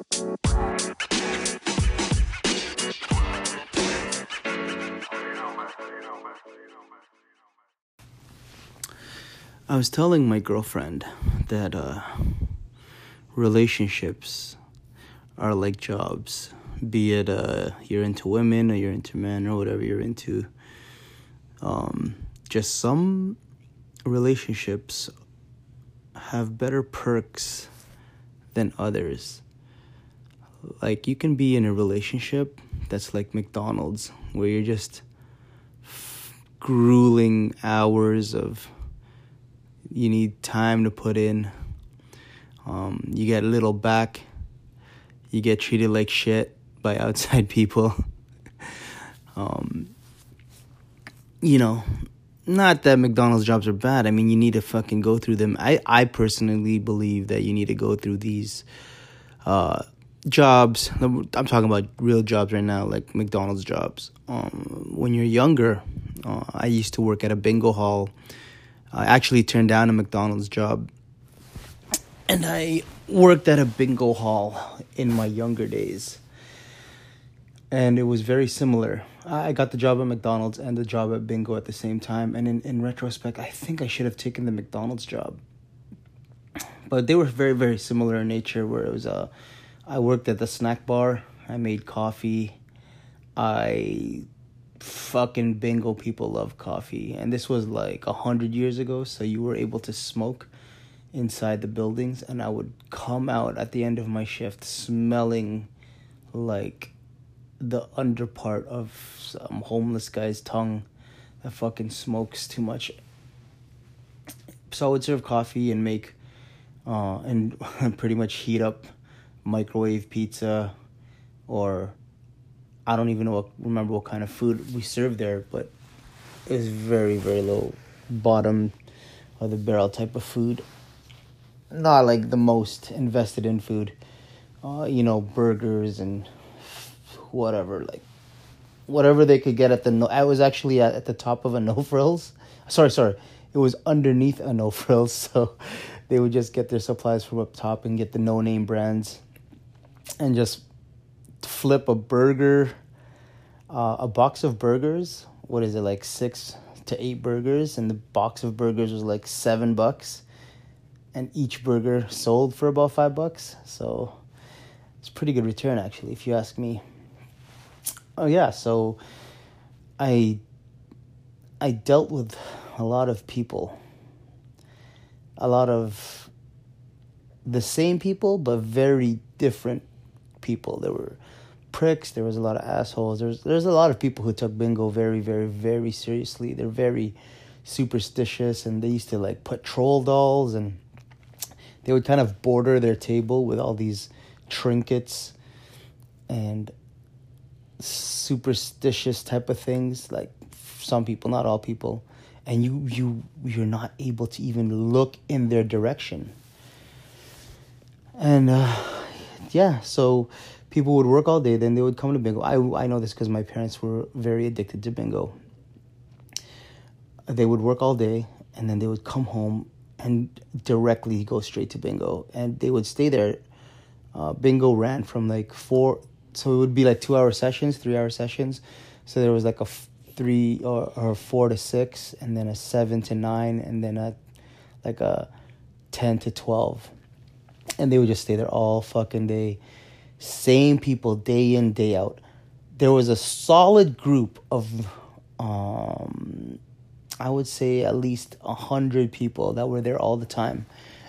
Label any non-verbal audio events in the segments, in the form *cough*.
I was telling my girlfriend that uh, relationships are like jobs, be it uh, you're into women or you're into men or whatever you're into. Um, just some relationships have better perks than others. Like you can be in a relationship that's like McDonald's, where you're just f- grueling hours of you need time to put in. Um, you get little back. You get treated like shit by *laughs* outside people. um, you know, not that McDonald's jobs are bad. I mean, you need to fucking go through them. I, I personally believe that you need to go through these uh, jobs. I'm talking about real jobs right now, like McDonald's jobs. Um, when you're younger, uh, I used to work at a bingo hall I actually turned down a McDonald's job. And I worked at a bingo hall in my younger days. And it was very similar. I got the job at McDonald's and the job at bingo at the same time. And in, in retrospect, I think I should have taken the McDonald's job. But they were very, very similar in nature, where it was a. Uh, I worked at the snack bar. I made coffee. I fucking bingo people love coffee and this was like a hundred years ago so you were able to smoke inside the buildings and i would come out at the end of my shift smelling like the under part of some homeless guy's tongue that fucking smokes too much so i would serve coffee and make uh, and *laughs* pretty much heat up microwave pizza or I don't even know what, remember what kind of food we served there, but it was very very low bottom of the barrel type of food. Not like the most invested in food, uh, you know, burgers and whatever like whatever they could get at the no. I was actually at, at the top of a *laughs* no frills. Sorry, sorry, it was underneath a no frills, *laughs* so they would just get their supplies from up top and get the no name brands, and just flip a burger, uh, a box of burgers. What is it like six to eight burgers, and the box of burgers was like seven bucks, and each burger sold for about five bucks. So it's pretty good return actually, if you ask me. Oh yeah, so I I dealt with a lot of people, a lot of the same people, but very different people. There were pricks. There was a lot of assholes. There's there's a lot of people who took bingo very very very seriously. They're very superstitious, and they used to like put troll dolls, and they would kind of border their table with all these trinkets and superstitious type of things. Like some people, not all people, and you you you're not able to even look in their direction. And uh, yeah, so people would work all day, then they would come to bingo. I, I know this because my parents were very addicted to bingo. They would work all day, and then they would come home and directly go straight to bingo. And they would stay there. Uh, bingo ran from like four, so it would be like two hour sessions, three hour sessions. So there was like a f- three or, or four to six, and then a seven to nine, and then a like a 10 to 12. And they would just stay there all fucking day. Same people day in day out. There was a solid group of um, i would say at least a hundred people that were there all the time.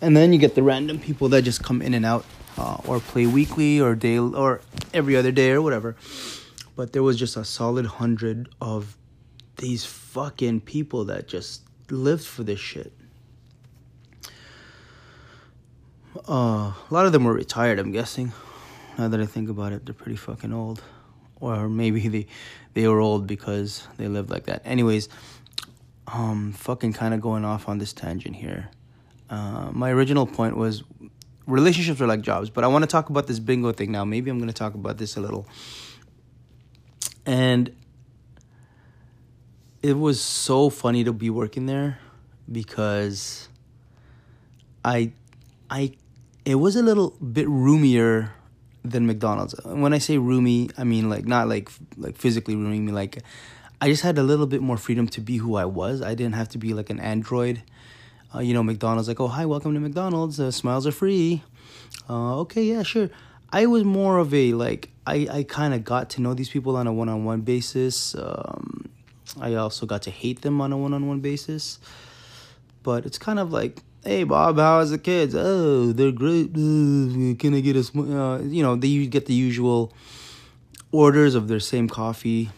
And then you get the random people that just come in and out uh, or play weekly or day or every other day or whatever. But there was just a solid hundred of these fucking people that just lived for this shit uh, a lot of them were retired i'm guessing now that I think about it, they're pretty fucking old. Or maybe *laughs* they they were old because they lived like that. Anyways, um, fucking kind of going off on this tangent here. Uh, my original point was relationships are like jobs, but I want to talk about this bingo thing now. Maybe I'm going to talk about this a little. And it was so funny to be working there because I I it was a little bit roomier than McDonald's. When I say roomy, I mean like not like like physically me. Like I just had a little bit more freedom to be who I was. I didn't have to be like an android. Uh, you know, McDonald's like, oh hi, welcome to McDonald's. Uh, smiles are free. Uh, okay, yeah, sure. I was more of a like I I kind of got to know these people on a one on one basis. Um, I also got to hate them on a one on one basis. But it's kind of like hey Bob, how's the kids? Oh, they're great. Can I get a? Uh, you know, they get the usual orders of their same coffee,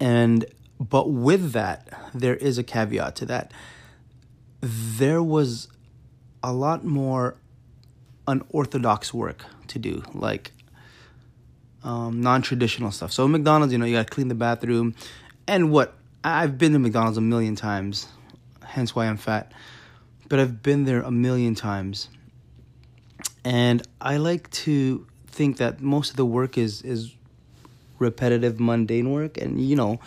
and but with that, there is a caveat to that. There was a lot more unorthodox work to do, like um, non-traditional stuff. So McDonald's, you know, you gotta clean the bathroom, and what I've been to McDonald's a million times, hence why I'm fat but I've been there a million times. And I like to think that most of the work is is repetitive, mundane work. And you know,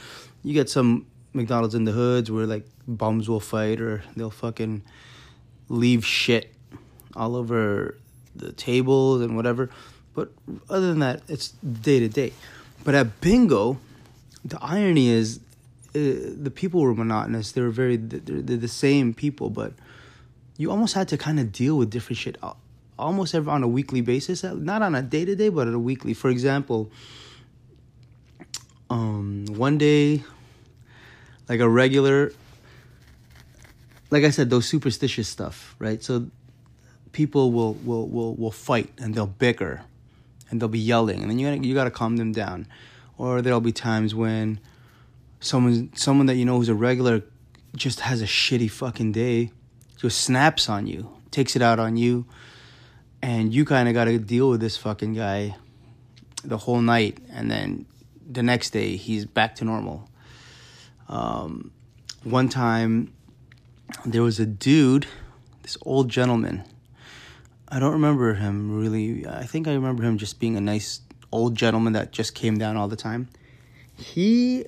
you get some McDonald's in the hoods where like bums will fight or they'll fucking leave shit all over the tables and whatever. But other than that, it's day to day. But at bingo, the irony is uh, the people were monotonous. They were very they're, they're the same people, but you almost had to kind of deal with different shit almost every on a weekly basis not on a day to day but on a weekly. For example um one day like a regular like i said those superstitious stuff right? So people will will will will fight and they'll bicker and they'll be yelling and then you gotta, you got to calm them down. Or there'll be times when someone someone that you know who's a regular just has a shitty fucking day just snaps on you, takes it out on you, and you kind of got to deal with this fucking guy the whole night, and then the next day he's back to normal. Um, one time there was a dude, this old gentleman. I don't remember him really. I think I remember him just being a nice old gentleman that just came down all the time. He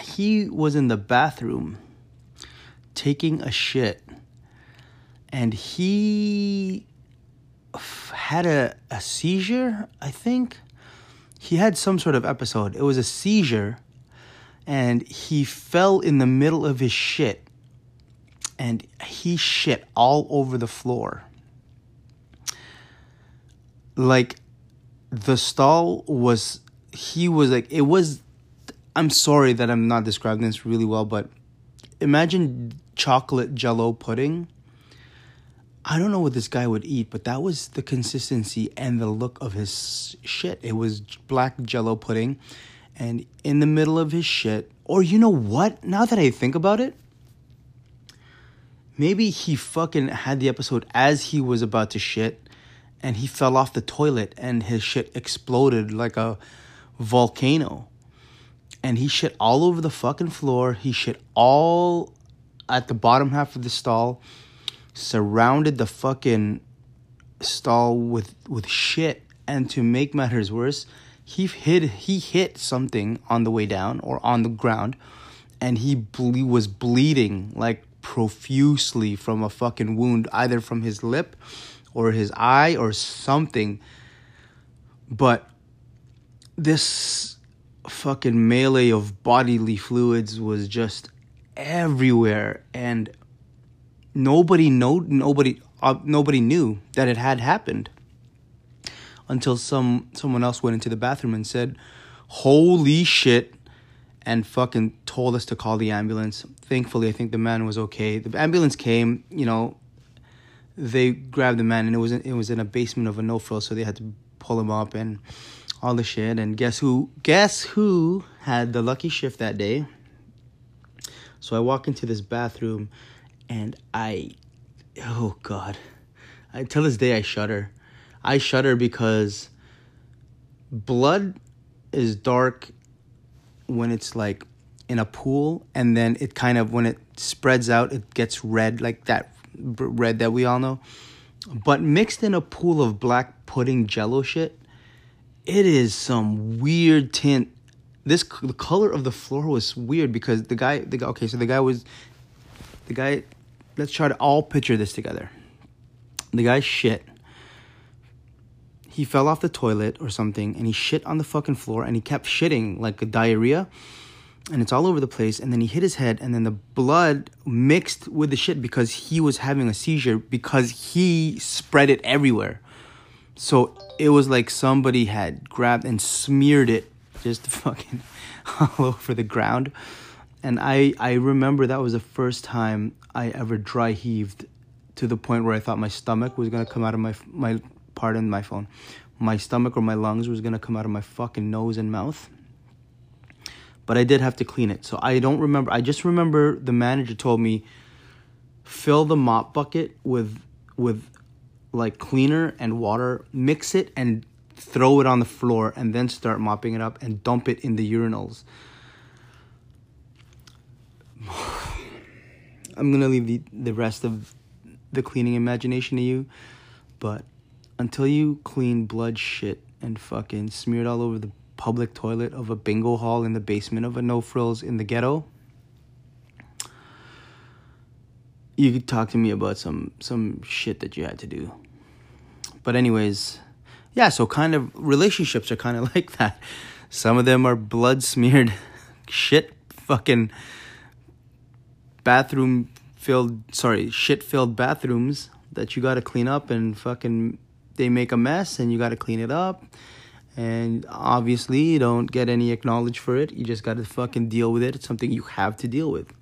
he was in the bathroom taking a shit and he had a, a seizure, I think. He had some sort of episode. It was a seizure, and he fell in the middle of his shit, and he shit all over the floor. Like, the stall was, he was like, it was, I'm sorry that I'm not describing this really well, but imagine chocolate jello pudding I don't know what this guy would eat, but that was the consistency and the look of his shit. It was black jello pudding. And in the middle of his shit, or you know what? Now that I think about it, maybe he fucking had the episode as he was about to shit and he fell off the toilet and his shit exploded like a volcano. And he shit all over the fucking floor. He shit all at the bottom half of the stall surrounded the fucking stall with with shit. And to make matters worse he hit he hit something on the way down or on the ground and he ble- was bleeding like profusely from a fucking wound either from his lip or his eye or something. But this fucking melee of bodily fluids was just everywhere and nobody know nobody uh, nobody knew that it had happened until some someone else went into the bathroom and said, "Holy shit." And fucking told us to call the ambulance. Thankfully, I think the man was okay. The ambulance came, you know, they grabbed the man and it was in, it was in a basement of a no frill, so they had to pull him up and all the shit. And guess who? Guess who had the lucky shift that day? So I walk into this bathroom and I, oh God, I, till this day I shudder. I shudder because blood is dark when it's like in a pool, and then it kind of when it spreads out, it gets red like that red that we all know. But mixed in a pool of black pudding jello shit, it is some weird tint. This the color of the floor was weird because the guy, the guy. Okay, so the guy was, the guy let's try to all picture this together. The guy shit. he fell off the toilet or something and he shit on the fucking floor and he kept shitting like a diarrhea and it's all over the place and then he hit his head and then the blood mixed with the shit because he was having a seizure because he spread it everywhere so it was like somebody had grabbed and smeared it just *laughs* fucking all over the ground and i i remember that was the first time i ever dry heaved to the point where i thought my stomach was to come out of my my pardon my phone my stomach or my lungs was to come out of my fucking nose and mouth but I did have to clean it. So I don't remember. I just remember the manager told me fill the mop bucket with with like cleaner and water, mix it and throw it on the floor and then start mopping it up and dump it in the urinals. I'm to leave the the rest of the cleaning imagination to you, but until you clean blood shit and fucking smear it all over the public toilet of a bingo hall in the basement of a no frills in the ghetto you could talk to me about some some shit that you had to do. But anyways yeah so kind of relationships are kind of *laughs* like that. Some of them are blood smeared *laughs* shit fucking bathroom filled sorry shit filled bathrooms that you got to clean up and fucking they make a mess and you got to clean it up. And obviously you don't get any acknowledged for it. You just got to fucking deal with it. It's something you have to deal with.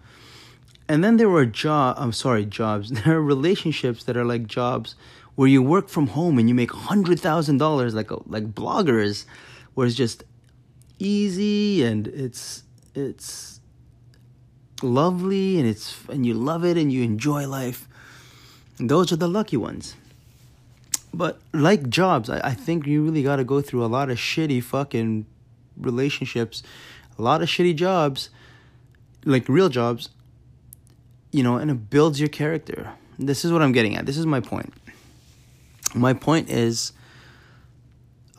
And then there were job i'm sorry jobs. *laughs* There are relationships that are like jobs where you work from home and you make $100000 like like bloggers where it's just easy and it's it's lovely and it's and you love it and you enjoy life those are the lucky ones but like jobs, I, I think you really got to go through a lot of shitty fucking relationships, a lot of shitty jobs, like real jobs, you know, and it builds your character. This is what I'm getting at. This is my point. My point is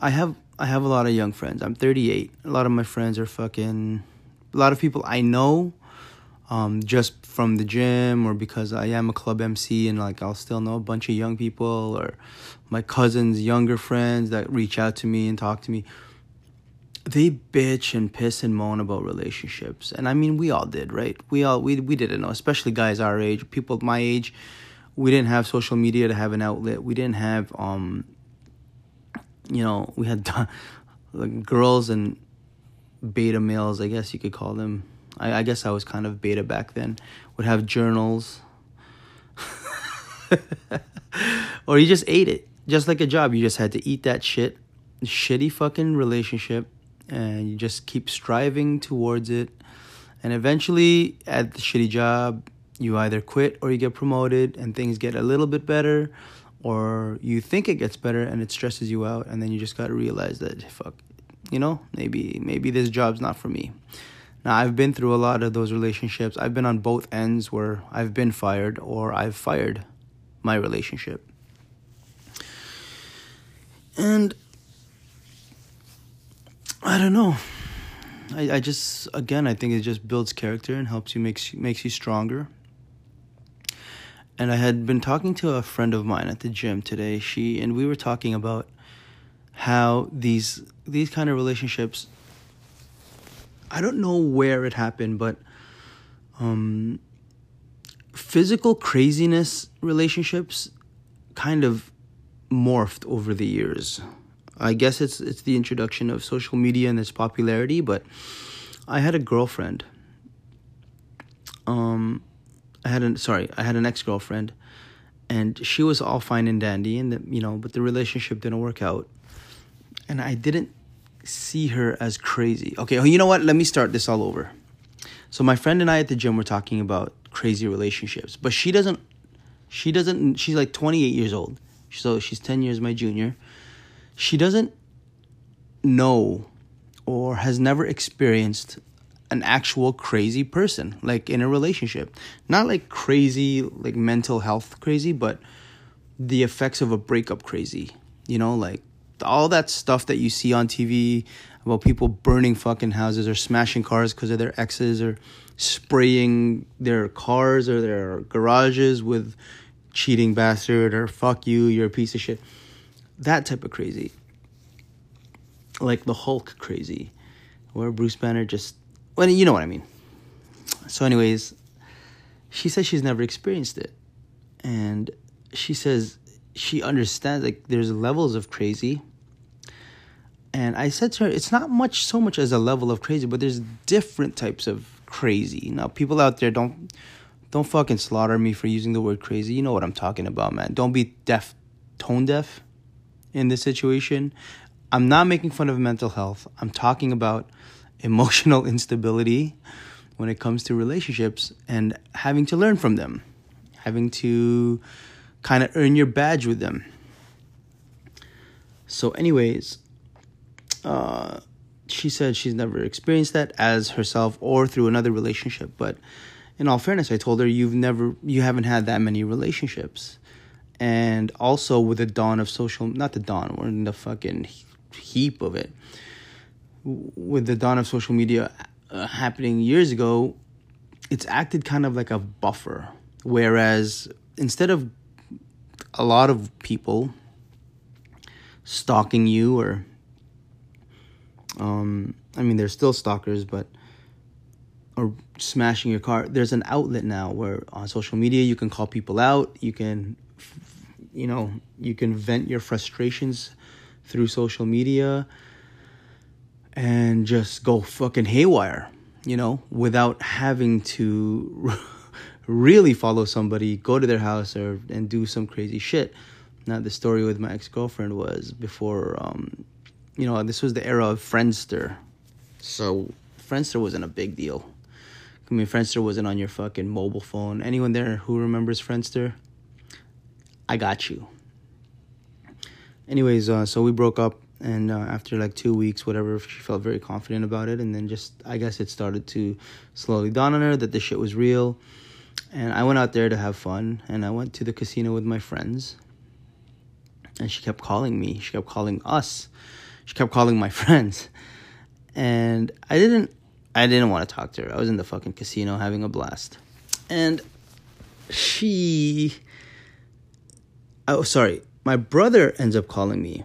I have I have a lot of young friends. I'm 38. A lot of my friends are fucking a lot of people I know um, just from the gym or because I am a club MC and like I'll still know a bunch of young people or my cousins, younger friends that reach out to me and talk to me. They bitch and piss and moan about relationships. And I mean we all did, right? We all we we didn't know, especially guys our age, people my age, we didn't have social media to have an outlet. We didn't have um you know, we had *laughs* like girls and beta males, I guess you could call them I, I guess I was kind of beta back then. Would have journals, *laughs* or you just ate it, just like a job. You just had to eat that shit, shitty fucking relationship, and you just keep striving towards it. And eventually, at the shitty job, you either quit or you get promoted, and things get a little bit better, or you think it gets better and it stresses you out, and then you just gotta realize that fuck, you know, maybe maybe this job's not for me. Now, I've been through a lot of those relationships. I've been on both ends where I've been fired or I've fired my relationship. And I don't know. I, I just again I think it just builds character and helps you makes makes you stronger. And I had been talking to a friend of mine at the gym today. She and we were talking about how these these kind of relationships I don't know where it happened, but um, physical craziness relationships kind of morphed over the years. I guess it's it's the introduction of social media and its popularity, but I had a girlfriend. Um, I had an sorry, I had an ex girlfriend, and she was all fine and dandy, and the, you know, but the relationship didn't work out, and I didn't see her as crazy. Okay, oh, you know what? Let me start this all over. So my friend and I at the gym were talking about crazy relationships, but she doesn't. She doesn't. She's like 28 years old, so she's 10 years my junior. She doesn't know or has never experienced an actual crazy person like in a relationship not like crazy like mental health crazy but the effects of a breakup crazy you know like all that stuff that you see on TV about people burning fucking houses or smashing cars because of their exes or spraying their cars or their garages with cheating bastard or fuck you, you're a piece of shit. That type of crazy. like the Hulk crazy, where Bruce Banner just well, you know what I mean. So, anyways, she says she's never experienced it, and she says she understands like there's levels of crazy. And I said to her, it's not much so much as a level of crazy, but there's different types of crazy. Now, people out there don't don't fucking slaughter me for using the word crazy. You know what I'm talking about, man. Don't be deaf, tone deaf in this situation. I'm not making fun of mental health. I'm talking about *laughs* emotional instability when it comes to relationships and having to learn from them, having to kind of earn your badge with them. So, anyways, uh, she said she's never experienced that as herself or through another relationship. But in all fairness, I told her you've never, you haven't had that many relationships. And also with the dawn of social, not the dawn, we're in the fucking heap of it. With the dawn of social media uh, happening years ago, it's acted kind of like a buffer. Whereas instead of a lot of people stalking you or um, I mean, there's still stalkers, but or smashing your car. There's an outlet now where on social media you can call people out. You can, you know, you can vent your frustrations through social media and just go fucking haywire, you know, without having to *laughs* really follow somebody, go to their house or and do some crazy shit. Now the story with my ex girlfriend was before, um, you know, this was the era of Friendster, so Friendster wasn't a big deal. I mean, Friendster wasn't on your fucking mobile phone. Anyone there who remembers Friendster? I got you. Anyways, uh, so we broke up, and uh, after like two weeks, whatever, she felt very confident about it, and then just I guess it started to slowly dawn on her that this shit was real. And I went out there to have fun, and I went to the casino with my friends, and she kept calling me. She kept calling us. She kept calling my *laughs* friends, and I didn't. I didn't want to talk to her. I was in the fucking casino having a blast, and she. Oh, sorry my brother ends up calling me.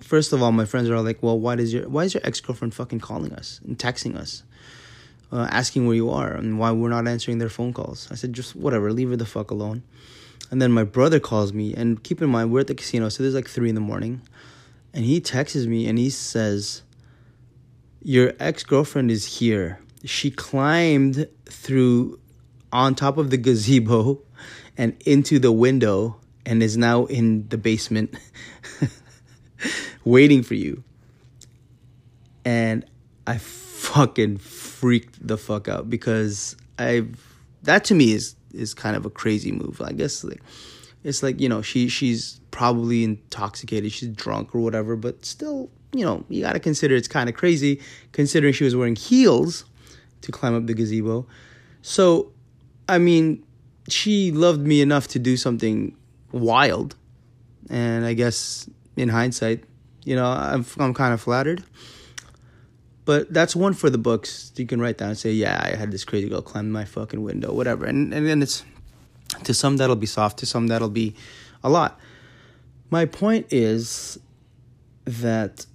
First of all, my friends are all like, "Well, why does your why is your ex girlfriend fucking calling us and texting us, uh, asking where you are and why we're not answering their phone calls?" I said, "Just whatever, leave her the fuck alone." And then my brother calls me, and keep in mind we're at the casino, so there's like three in the morning, and he texts me and he says, "Your ex girlfriend is here. She climbed through on top of the gazebo." and into the window and is now in the basement *laughs* waiting for you. And I fucking freaked the fuck out because I that to me is is kind of a crazy move. I guess like it's like, you know, she she's probably intoxicated, she's drunk or whatever, but still, you know, you got to consider it's kind of crazy considering she was wearing heels to climb up the gazebo. So, I mean, she loved me enough to do something wild. And I guess in hindsight, you know, I'm, I'm kind of flattered. But that's one for the books. You can write down and say, yeah, I had this crazy girl climb my fucking window, whatever. And, and then it's, to some that'll be soft, to some that'll be a lot. My point is that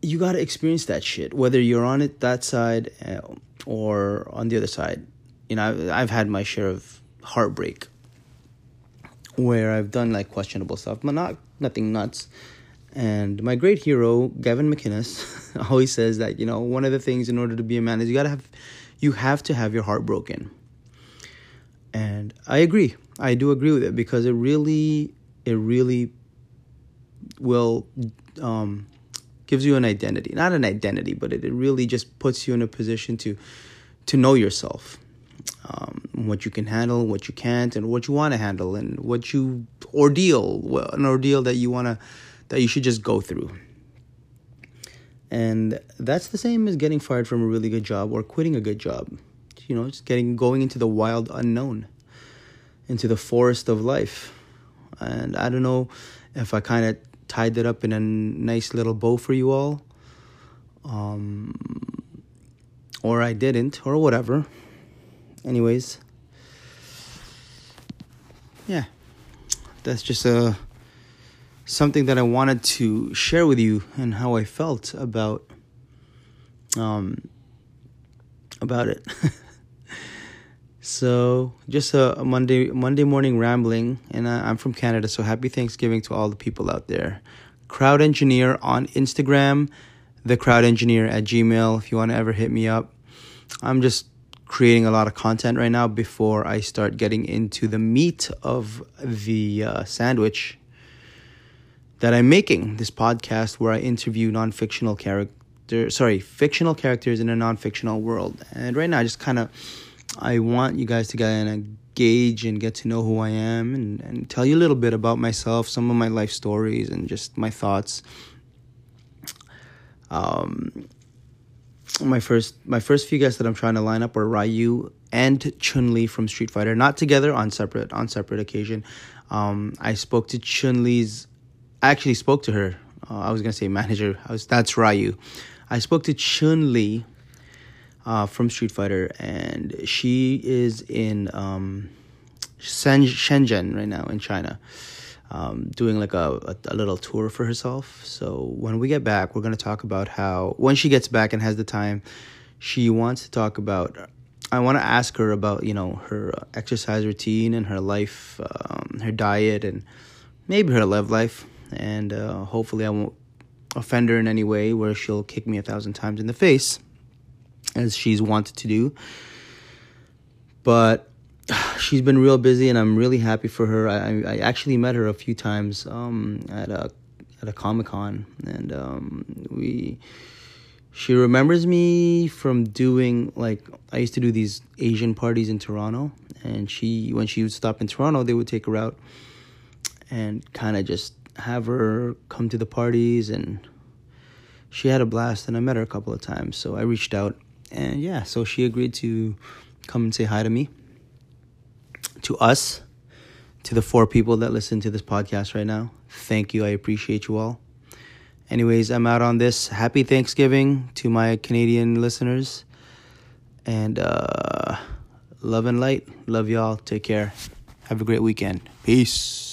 you got to experience that shit, whether you're on it that side uh, or on the other side. You know, I've had my share of heartbreak where I've done like questionable stuff, but not nothing nuts. And my great hero, Gavin McInnes, *laughs* always says that, you know, one of the things in order to be a man is you gotta have you have to have your heart broken. And I agree. I do agree with it because it really it really will um gives you an identity. Not an identity, but it, it really just puts you in a position to to know yourself um, what you can handle, what you can't, and what you want to handle, and what you ordeal, an ordeal that you want to, that you should just go through. And that's the same as getting fired from a really good job or quitting a good job. You know, just getting going into the wild unknown, into the forest of life. And I don't know if I kind of tied it up in a nice little bow for you all, um, or I didn't, or whatever anyways, yeah, that's just a something that I wanted to share with you and how I felt about um about it. *laughs* so just a, a, Monday Monday morning rambling, and I, I'm from Canada, so happy Thanksgiving to all the people out there. Crowd Engineer on Instagram, the Crowd Engineer at Gmail. If you want to ever hit me up, I'm just creating a lot of content right now before I start getting into the meat of the uh, sandwich that I'm making. This podcast where I interview non fictional characters, sorry, fictional characters in a non fictional world. And right now, I just kind of I want you guys to get of gauge and get to know who I am and, and tell you a little bit about myself, some of my life stories, and just my thoughts. Um, my first my first few guests that I'm trying to line up are Ryu and Chun Li from Street Fighter, not together on separate on separate occasion. Um, I spoke to Chun Li's. I actually spoke to her. Uh, I was gonna say manager. I was that's Ryu. I spoke to Chun Li uh, from Street Fighter, and she is in um, Shenzhen right now in China um, doing like a, a, a, little tour for herself. So when we get back, we're to talk about how, when she gets back and has the time, she wants to talk about. I want to ask her about, you know, her exercise routine and her life, um, her diet, and maybe her love life. And uh, hopefully, I won't offend her in any way where she'll kick me a thousand times in the face, as she's wanted to do. But *sighs* she's been real busy, and I'm really happy for her. I, I actually met her a few times um, at a at a comic con, and um, we she remembers me from doing like I used to do these Asian parties in Toronto, and she when she would stop in Toronto, they would take her out and kind of just have her come to the parties, and she had a blast. And I met her a couple of times, so I reached out, and yeah, so she agreed to come and say hi to me to us, to the four people that listen to this podcast right now. Thank you. I appreciate you all. Anyways, I'm out on this. Happy Thanksgiving to my Canadian listeners. And uh, love and light. Love y'all. Take care. Have a great weekend. Peace.